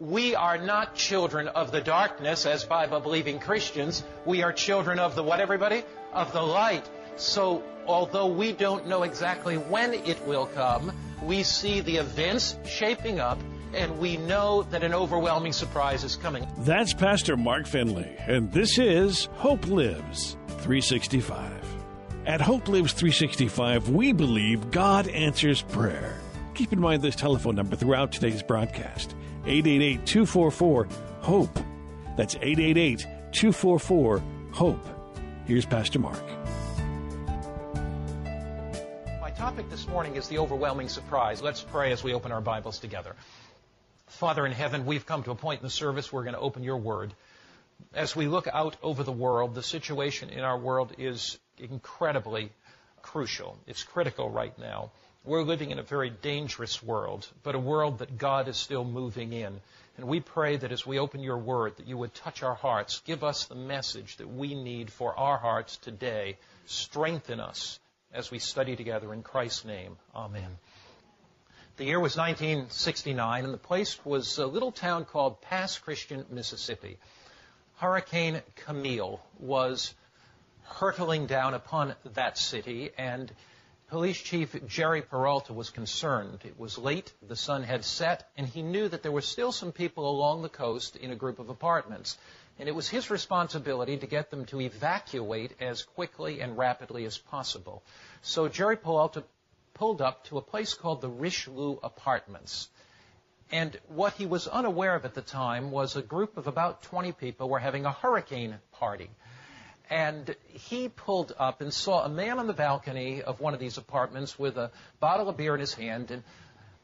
We are not children of the darkness as Bible believing Christians. We are children of the what, everybody? Of the light. So, although we don't know exactly when it will come, we see the events shaping up and we know that an overwhelming surprise is coming. That's Pastor Mark Finley, and this is Hope Lives 365. At Hope Lives 365, we believe God answers prayer. Keep in mind this telephone number throughout today's broadcast 888 244 HOPE. That's 888 244 HOPE. Here's Pastor Mark. My topic this morning is the overwhelming surprise. Let's pray as we open our Bibles together. Father in heaven, we've come to a point in the service we're going to open your word. As we look out over the world, the situation in our world is incredibly crucial. It's critical right now. We're living in a very dangerous world, but a world that God is still moving in. And we pray that as we open your word, that you would touch our hearts, give us the message that we need for our hearts today. Strengthen us as we study together in Christ's name. Amen. The year was 1969, and the place was a little town called Pass Christian, Mississippi. Hurricane Camille was hurtling down upon that city, and Police Chief Jerry Peralta was concerned. It was late, the sun had set, and he knew that there were still some people along the coast in a group of apartments. And it was his responsibility to get them to evacuate as quickly and rapidly as possible. So Jerry Peralta pulled up to a place called the Richelieu Apartments. And what he was unaware of at the time was a group of about 20 people were having a hurricane party. And he pulled up and saw a man on the balcony of one of these apartments with a bottle of beer in his hand. And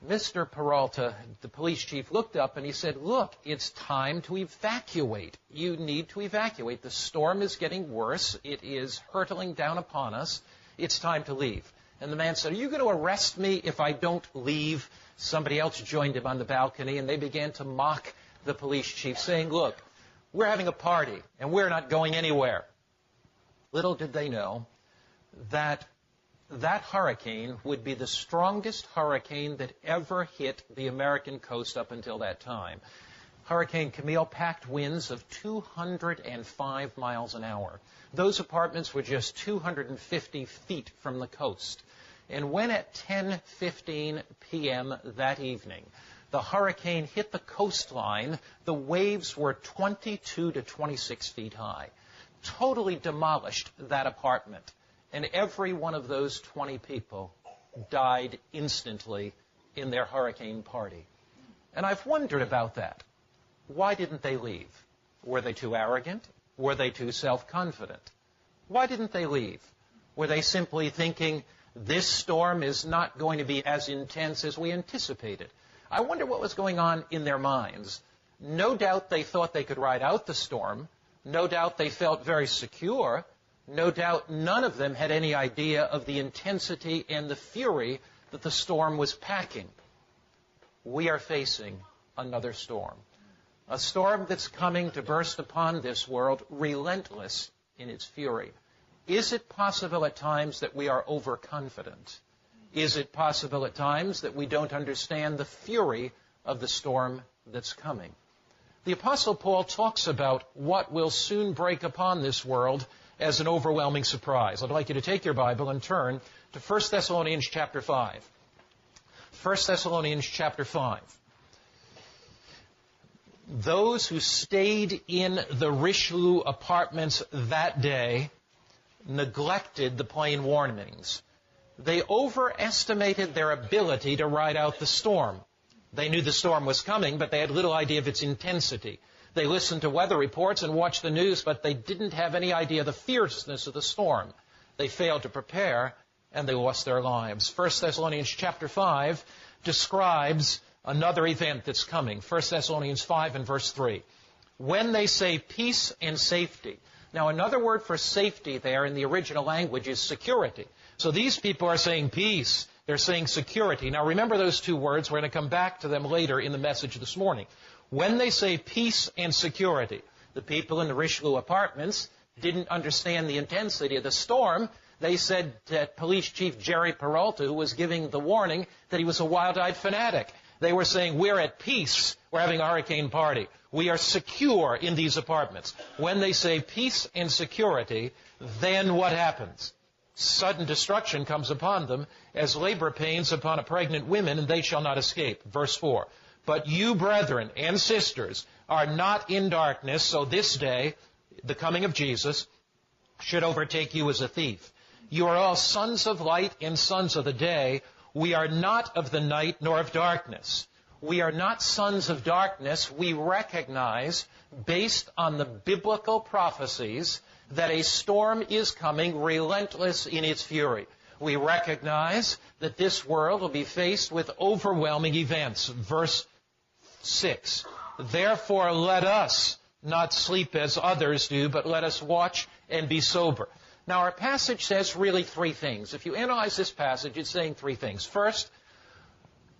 Mr. Peralta, the police chief, looked up and he said, Look, it's time to evacuate. You need to evacuate. The storm is getting worse. It is hurtling down upon us. It's time to leave. And the man said, Are you going to arrest me if I don't leave? Somebody else joined him on the balcony and they began to mock the police chief, saying, Look, we're having a party and we're not going anywhere. Little did they know that that hurricane would be the strongest hurricane that ever hit the American coast up until that time. Hurricane Camille packed winds of 205 miles an hour. Those apartments were just 250 feet from the coast. And when at 10:15 p.m. that evening, the hurricane hit the coastline, the waves were 22 to 26 feet high totally demolished that apartment. And every one of those 20 people died instantly in their hurricane party. And I've wondered about that. Why didn't they leave? Were they too arrogant? Were they too self confident? Why didn't they leave? Were they simply thinking, this storm is not going to be as intense as we anticipated? I wonder what was going on in their minds. No doubt they thought they could ride out the storm. No doubt they felt very secure. No doubt none of them had any idea of the intensity and the fury that the storm was packing. We are facing another storm. A storm that's coming to burst upon this world, relentless in its fury. Is it possible at times that we are overconfident? Is it possible at times that we don't understand the fury of the storm that's coming? The Apostle Paul talks about what will soon break upon this world as an overwhelming surprise. I'd like you to take your Bible and turn to 1 Thessalonians chapter 5. 1 Thessalonians chapter 5. Those who stayed in the Richelieu apartments that day neglected the plain warnings. They overestimated their ability to ride out the storm. They knew the storm was coming, but they had little idea of its intensity. They listened to weather reports and watched the news, but they didn't have any idea of the fierceness of the storm. They failed to prepare, and they lost their lives. 1 Thessalonians chapter 5 describes another event that's coming. 1 Thessalonians 5 and verse 3. When they say peace and safety. Now, another word for safety there in the original language is security. So these people are saying peace. They're saying security. Now, remember those two words. We're going to come back to them later in the message this morning. When they say peace and security, the people in the Richelieu apartments didn't understand the intensity of the storm. They said that Police Chief Jerry Peralta, who was giving the warning, that he was a wild-eyed fanatic. They were saying, we're at peace. We're having a hurricane party. We are secure in these apartments. When they say peace and security, then what happens? Sudden destruction comes upon them as labor pains upon a pregnant woman, and they shall not escape. Verse 4. But you, brethren and sisters, are not in darkness, so this day, the coming of Jesus, should overtake you as a thief. You are all sons of light and sons of the day. We are not of the night nor of darkness. We are not sons of darkness. We recognize, based on the biblical prophecies, that a storm is coming, relentless in its fury. We recognize that this world will be faced with overwhelming events. Verse 6. Therefore let us not sleep as others do, but let us watch and be sober. Now, our passage says really three things. If you analyze this passage, it's saying three things. First,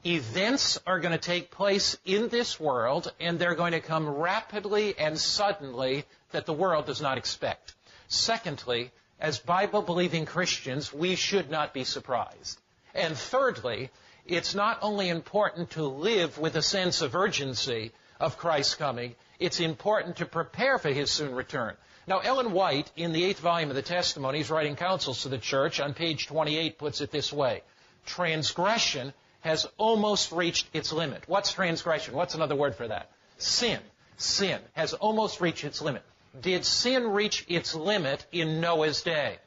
events are going to take place in this world, and they're going to come rapidly and suddenly that the world does not expect. Secondly, as Bible believing Christians, we should not be surprised. And thirdly, it's not only important to live with a sense of urgency of Christ's coming, it's important to prepare for his soon return. Now, Ellen White, in the eighth volume of the Testimonies, writing counsels to the church, on page 28, puts it this way. Transgression has almost reached its limit. What's transgression? What's another word for that? Sin. Sin has almost reached its limit. Did sin reach its limit in Noah's day?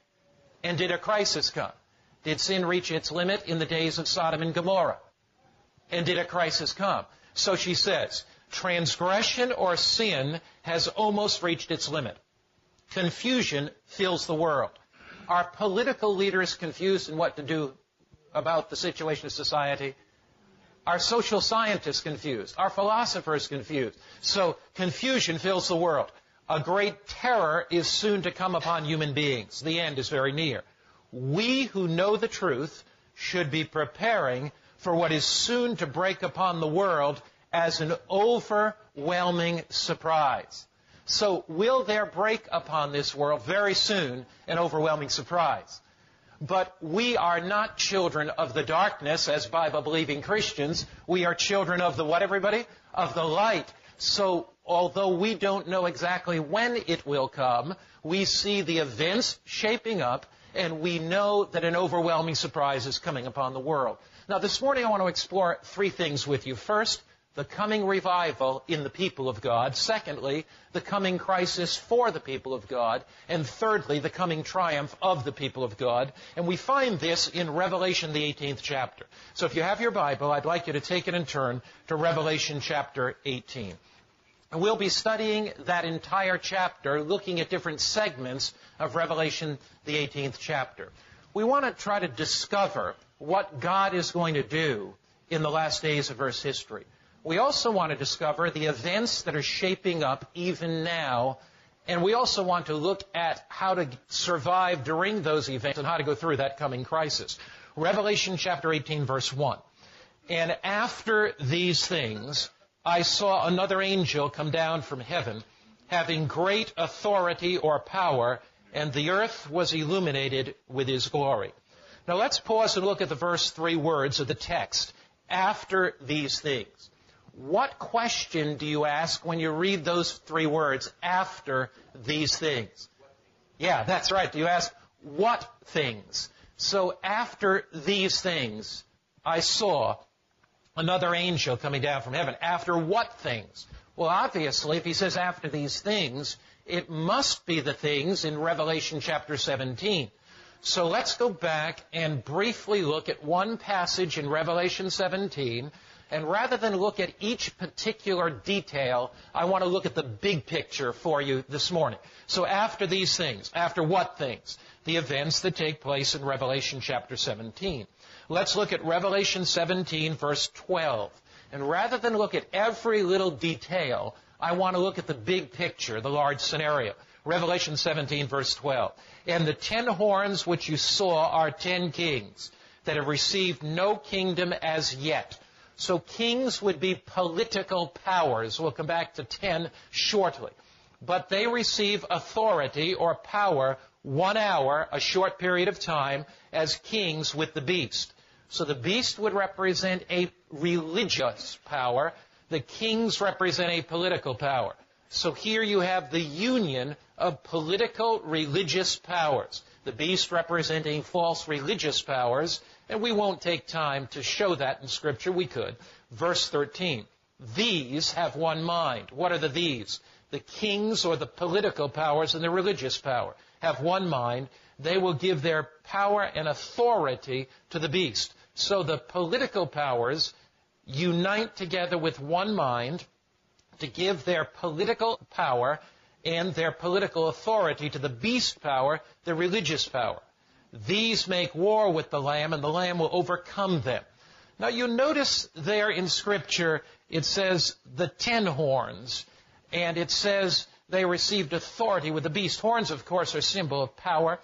And did a crisis come? Did sin reach its limit in the days of Sodom and Gomorrah? And did a crisis come? So she says, transgression or sin has almost reached its limit. Confusion fills the world. Are political leaders confused in what to do about the situation of society? Are social scientists confused? Are philosophers confused? So confusion fills the world. A great terror is soon to come upon human beings. The end is very near. We who know the truth should be preparing for what is soon to break upon the world as an overwhelming surprise. So will there break upon this world very soon an overwhelming surprise? But we are not children of the darkness as Bible believing Christians. We are children of the what, everybody? Of the light. So although we don't know exactly when it will come, we see the events shaping up and we know that an overwhelming surprise is coming upon the world. Now this morning I want to explore three things with you. First, the coming revival in the people of God. Secondly, the coming crisis for the people of God. And thirdly, the coming triumph of the people of God. And we find this in Revelation, the 18th chapter. So if you have your Bible, I'd like you to take it and turn to Revelation chapter 18. And we'll be studying that entire chapter, looking at different segments of Revelation, the 18th chapter. We want to try to discover what God is going to do in the last days of Earth's history. We also want to discover the events that are shaping up even now. And we also want to look at how to survive during those events and how to go through that coming crisis. Revelation chapter 18 verse 1. And after these things, I saw another angel come down from heaven, having great authority or power, and the earth was illuminated with his glory. Now let's pause and look at the verse three words of the text. After these things. What question do you ask when you read those three words, after these things? Yeah, that's right. You ask, what things? So after these things, I saw another angel coming down from heaven. After what things? Well, obviously, if he says after these things, it must be the things in Revelation chapter 17. So let's go back and briefly look at one passage in Revelation 17 and rather than look at each particular detail, I want to look at the big picture for you this morning. So after these things, after what things? The events that take place in Revelation chapter 17. Let's look at Revelation 17 verse 12. And rather than look at every little detail, I want to look at the big picture, the large scenario. Revelation 17 verse 12. And the ten horns which you saw are ten kings that have received no kingdom as yet. So kings would be political powers. We'll come back to ten shortly. But they receive authority or power one hour, a short period of time, as kings with the beast. So the beast would represent a religious power. The kings represent a political power. So here you have the union of political religious powers. The beast representing false religious powers, and we won't take time to show that in scripture. We could. Verse 13. These have one mind. What are the these? The kings or the political powers and the religious power have one mind. They will give their power and authority to the beast. So the political powers unite together with one mind to give their political power and their political authority to the beast power, the religious power. These make war with the Lamb, and the Lamb will overcome them. Now you notice there in Scripture, it says the ten horns, and it says they received authority with the beast. Horns, of course, are symbol of power.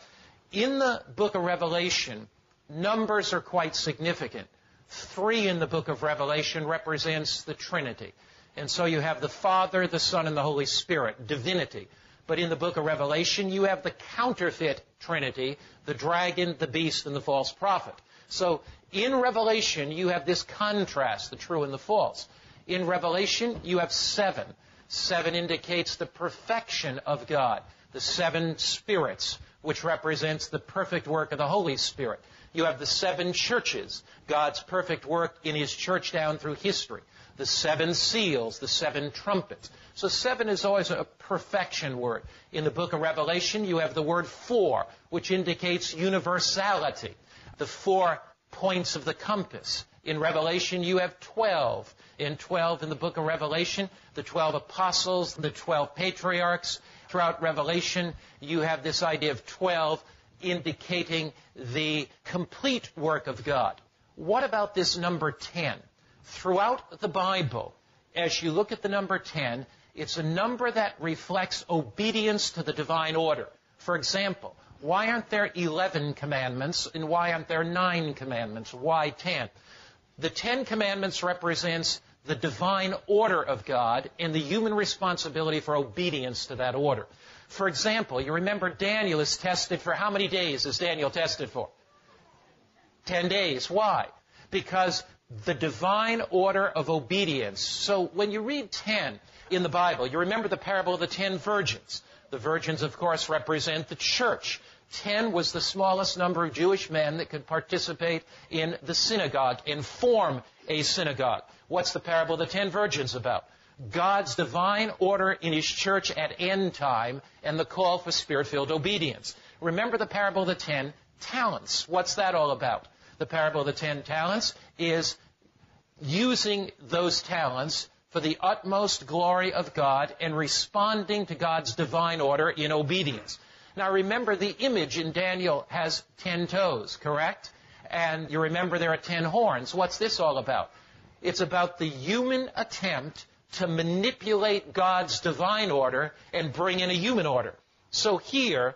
In the book of Revelation, numbers are quite significant. Three in the book of Revelation represents the Trinity. And so you have the Father, the Son, and the Holy Spirit, divinity. But in the book of Revelation, you have the counterfeit Trinity, the dragon, the beast, and the false prophet. So in Revelation, you have this contrast, the true and the false. In Revelation, you have seven. Seven indicates the perfection of God. The seven spirits, which represents the perfect work of the Holy Spirit. You have the seven churches, God's perfect work in His church down through history. The seven seals, the seven trumpets. So seven is always a perfection word. In the book of Revelation, you have the word four, which indicates universality. The four points of the compass. In Revelation, you have 12. In 12 in the book of Revelation, the 12 apostles, the 12 patriarchs. Throughout Revelation, you have this idea of 12 indicating the complete work of God. What about this number 10? Throughout the Bible, as you look at the number 10, it's a number that reflects obedience to the divine order. For example, why aren't there 11 commandments and why aren't there 9 commandments? Why 10? The 10 commandments represents the divine order of God and the human responsibility for obedience to that order. For example, you remember Daniel is tested for how many days is Daniel tested for? Ten days. Why? Because the divine order of obedience. So when you read 10 in the Bible, you remember the parable of the ten virgins. The virgins, of course, represent the church. Ten was the smallest number of Jewish men that could participate in the synagogue and form a synagogue. What's the parable of the ten virgins about? God's divine order in His church at end time and the call for spirit-filled obedience. Remember the parable of the ten talents. What's that all about? The parable of the ten talents is using those talents for the utmost glory of God and responding to God's divine order in obedience. Now remember the image in Daniel has ten toes, correct? And you remember there are ten horns. What's this all about? It's about the human attempt to manipulate God's divine order and bring in a human order. So here,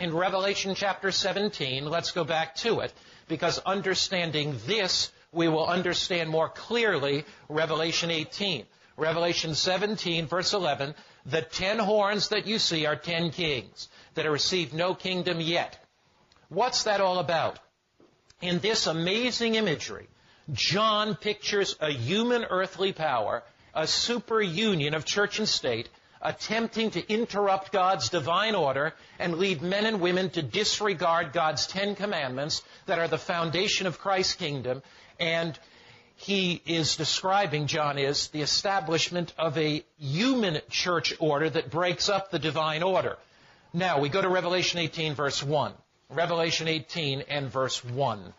in Revelation chapter 17, let's go back to it, because understanding this, we will understand more clearly Revelation 18. Revelation 17, verse 11, the ten horns that you see are ten kings that have received no kingdom yet. What's that all about? In this amazing imagery, John pictures a human earthly power a super union of church and state attempting to interrupt God's divine order and lead men and women to disregard God's Ten Commandments that are the foundation of Christ's kingdom. And he is describing, John is, the establishment of a human church order that breaks up the divine order. Now, we go to Revelation 18, verse 1. Revelation 18 and verse 1.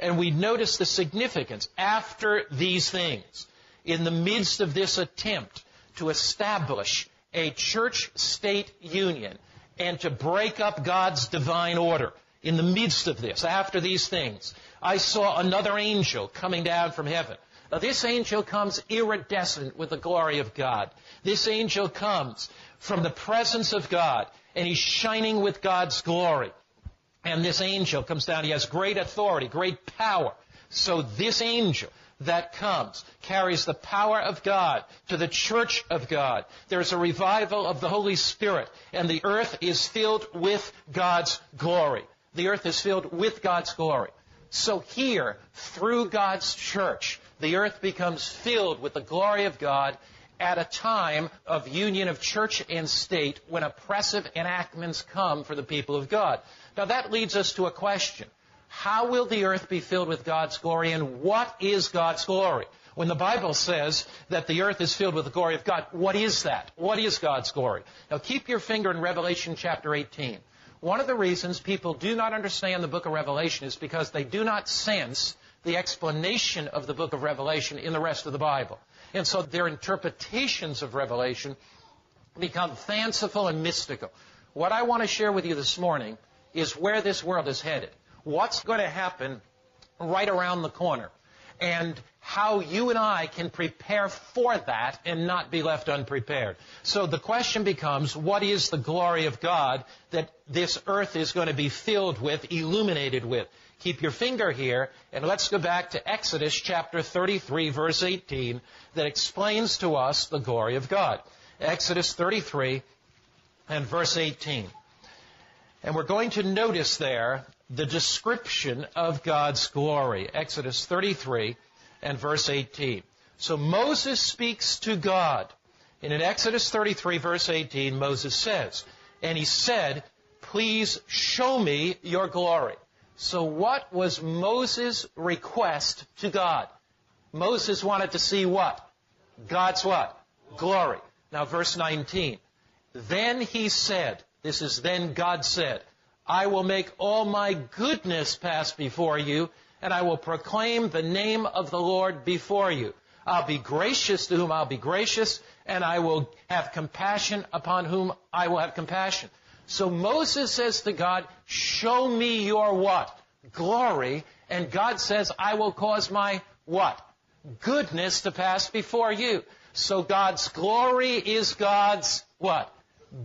And we notice the significance after these things in the midst of this attempt to establish a church state union and to break up God's divine order. In the midst of this, after these things, I saw another angel coming down from heaven, Now, this angel comes iridescent with the glory of God. This angel comes from the presence of God, and he's shining with God's glory. And this angel comes down. He has great authority, great power. So this angel that comes carries the power of God to the church of God. There's a revival of the Holy Spirit, and the earth is filled with God's glory. The earth is filled with God's glory. So here, through God's church, the earth becomes filled with the glory of God at a time of union of church and state when oppressive enactments come for the people of God. Now that leads us to a question. How will the earth be filled with God's glory and what is God's glory? When the Bible says that the earth is filled with the glory of God, what is that? What is God's glory? Now keep your finger in Revelation chapter 18. One of the reasons people do not understand the book of Revelation is because they do not sense the explanation of the book of Revelation in the rest of the Bible. And so their interpretations of Revelation become fanciful and mystical. What I want to share with you this morning is where this world is headed. What's going to happen right around the corner. And how you and I can prepare for that and not be left unprepared. So the question becomes, what is the glory of God that this earth is going to be filled with, illuminated with? Keep your finger here, and let's go back to Exodus chapter 33, verse 18, that explains to us the glory of God. Exodus 33 and verse 18. And we're going to notice there the description of God's glory. Exodus 33 and verse 18. So Moses speaks to God. And in Exodus 33 verse 18, Moses says, and he said, please show me your glory. So what was Moses' request to God? Moses wanted to see what? God's what? Glory. Now verse 19. Then he said, this is then God said, I will make all my goodness pass before you, and I will proclaim the name of the Lord before you. I'll be gracious to whom I'll be gracious, and I will have compassion upon whom I will have compassion. So Moses says to God, show me your what? Glory. And God says, I will cause my what? Goodness to pass before you. So God's glory is God's what?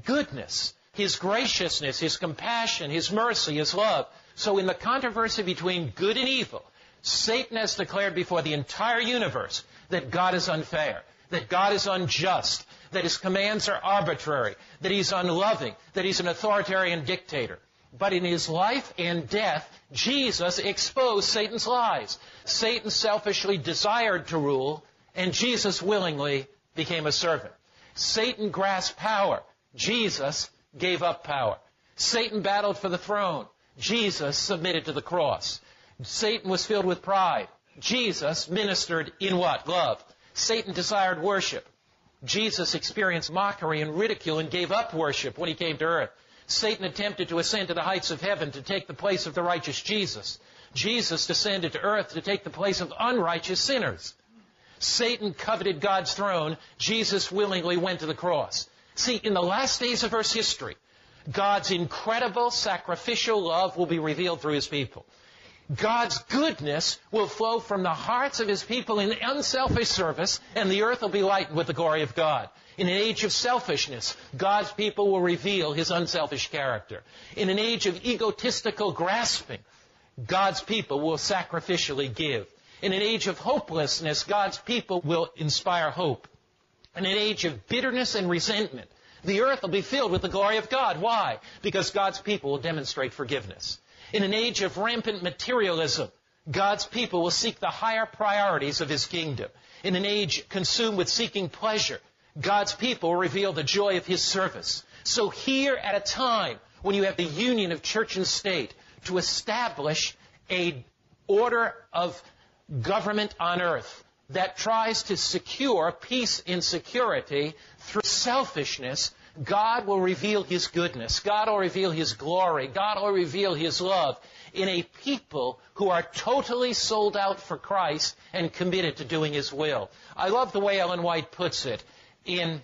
Goodness. His graciousness, His compassion, His mercy, His love. So in the controversy between good and evil, Satan has declared before the entire universe that God is unfair, that God is unjust, that his commands are arbitrary, that he's unloving, that he's an authoritarian dictator. But in his life and death, Jesus exposed Satan's lies. Satan selfishly desired to rule, and Jesus willingly became a servant. Satan grasped power. Jesus gave up power. Satan battled for the throne. Jesus submitted to the cross. Satan was filled with pride. Jesus ministered in what? Love. Satan desired worship. Jesus experienced mockery and ridicule and gave up worship when he came to earth. Satan attempted to ascend to the heights of heaven to take the place of the righteous Jesus. Jesus descended to earth to take the place of unrighteous sinners. Satan coveted God's throne. Jesus willingly went to the cross. See, in the last days of Earth's history, God's incredible sacrificial love will be revealed through His people. God's goodness will flow from the hearts of His people in unselfish service, and the earth will be lightened with the glory of God. In an age of selfishness, God's people will reveal His unselfish character. In an age of egotistical grasping, God's people will sacrificially give. In an age of hopelessness, God's people will inspire hope. In an age of bitterness and resentment, the earth will be filled with the glory of God. Why? Because God's people will demonstrate forgiveness. In an age of rampant materialism, God's people will seek the higher priorities of His kingdom. In an age consumed with seeking pleasure, God's people will reveal the joy of His service. So here at a time when you have the union of church and state to establish a order of government on earth that tries to secure peace and security through selfishness, God will reveal His goodness. God will reveal His glory. God will reveal His love in a people who are totally sold out for Christ and committed to doing His will. I love the way Ellen White puts it in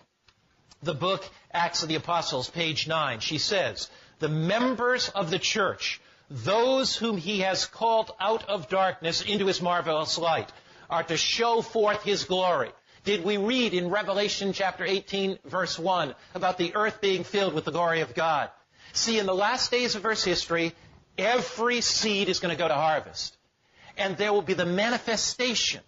the book Acts of the Apostles, page 9. She says, the members of the church, those whom He has called out of darkness into His marvelous light, are to show forth his glory. Did we read in Revelation chapter 18 verse 1 about the earth being filled with the glory of God? See, in the last days of Earth's history, every seed is going to go to harvest. And there will be the manifestation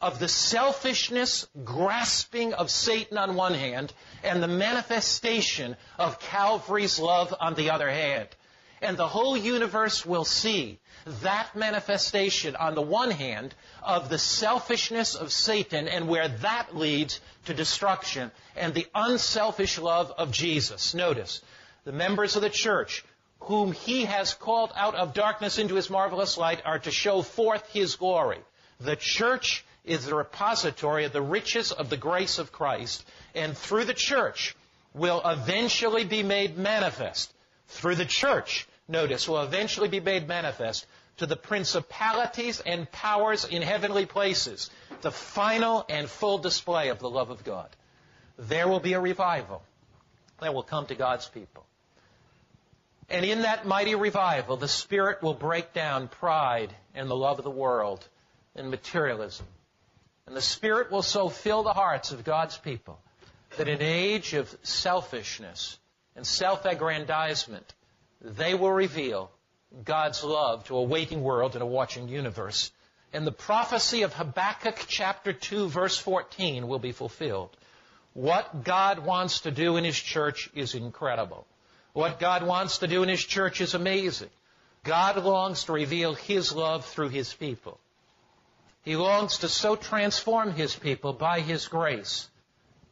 of the selfishness, grasping of Satan on one hand, and the manifestation of Calvary's love on the other hand. And the whole universe will see that manifestation on the one hand of the selfishness of Satan and where that leads to destruction and the unselfish love of Jesus. Notice, the members of the church whom he has called out of darkness into his marvelous light are to show forth his glory. The church is the repository of the riches of the grace of Christ, and through the church will eventually be made manifest. Through the church, notice, will eventually be made manifest to the principalities and powers in heavenly places, the final and full display of the love of God. There will be a revival that will come to God's people. And in that mighty revival, the Spirit will break down pride and the love of the world and materialism. And the Spirit will so fill the hearts of God's people that in an age of selfishness and self-aggrandizement, they will reveal God's love to a waiting world and a watching universe. And the prophecy of Habakkuk chapter 2 verse 14 will be fulfilled. What God wants to do in His church is incredible. What God wants to do in His church is amazing. God longs to reveal His love through His people. He longs to so transform His people by His grace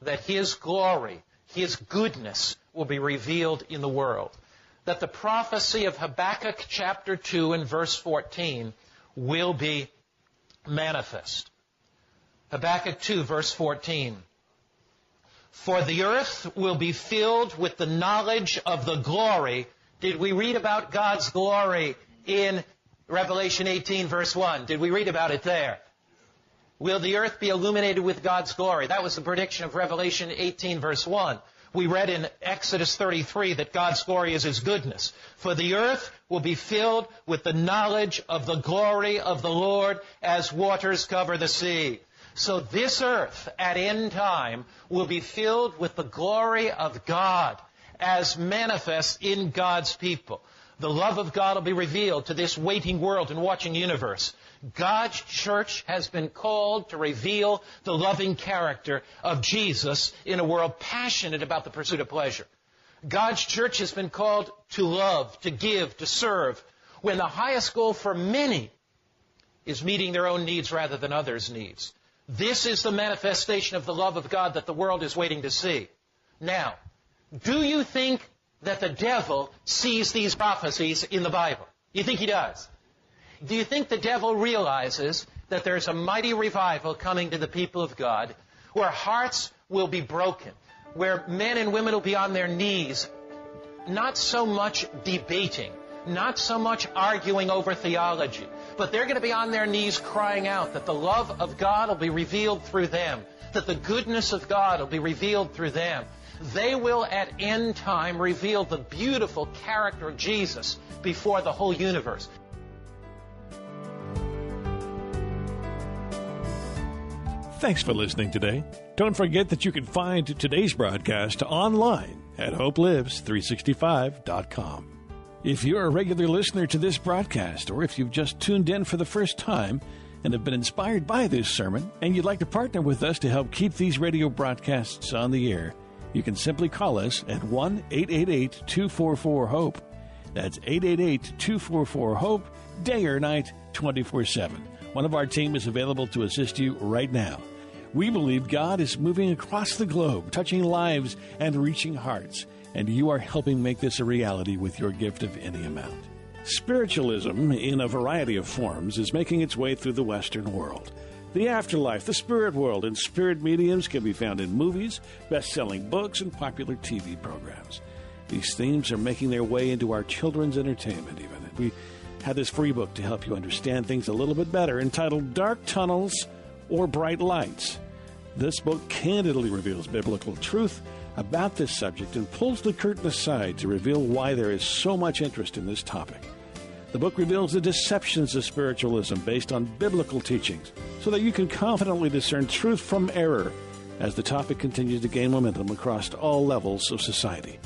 that His glory, His goodness will be revealed in the world that the prophecy of Habakkuk chapter 2 and verse 14 will be manifest. Habakkuk 2 verse 14. For the earth will be filled with the knowledge of the glory. Did we read about God's glory in Revelation 18 verse 1? Did we read about it there? Will the earth be illuminated with God's glory? That was the prediction of Revelation 18 verse 1. We read in Exodus 33 that God's glory is His goodness. For the earth will be filled with the knowledge of the glory of the Lord as waters cover the sea. So this earth at end time will be filled with the glory of God as manifest in God's people. The love of God will be revealed to this waiting world and watching universe. God's church has been called to reveal the loving character of Jesus in a world passionate about the pursuit of pleasure. God's church has been called to love, to give, to serve, when the highest goal for many is meeting their own needs rather than others' needs. This is the manifestation of the love of God that the world is waiting to see. Now, do you think that the devil sees these prophecies in the Bible? You think he does? Do you think the devil realizes that there's a mighty revival coming to the people of God where hearts will be broken, where men and women will be on their knees, not so much debating, not so much arguing over theology, but they're going to be on their knees crying out that the love of God will be revealed through them, that the goodness of God will be revealed through them. They will at end time reveal the beautiful character of Jesus before the whole universe. Thanks for listening today. Don't forget that you can find today's broadcast online at hopelives365.com. If you're a regular listener to this broadcast, or if you've just tuned in for the first time and have been inspired by this sermon, and you'd like to partner with us to help keep these radio broadcasts on the air, you can simply call us at 1 888 244 HOPE. That's 888 244 HOPE, day or night, 24 7. One of our team is available to assist you right now. We believe God is moving across the globe, touching lives and reaching hearts, and you are helping make this a reality with your gift of any amount. Spiritualism, in a variety of forms, is making its way through the Western world. The afterlife, the spirit world, and spirit mediums can be found in movies, best selling books, and popular TV programs. These themes are making their way into our children's entertainment, even. We had this free book to help you understand things a little bit better entitled Dark Tunnels or Bright Lights. This book candidly reveals biblical truth about this subject and pulls the curtain aside to reveal why there is so much interest in this topic. The book reveals the deceptions of spiritualism based on biblical teachings so that you can confidently discern truth from error as the topic continues to gain momentum across all levels of society.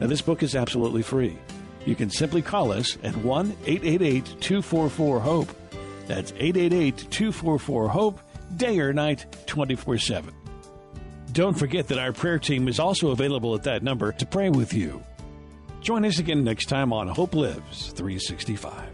Now, this book is absolutely free. You can simply call us at 1 888 244 HOPE. That's 888 244 HOPE, day or night, 24 7. Don't forget that our prayer team is also available at that number to pray with you. Join us again next time on Hope Lives 365.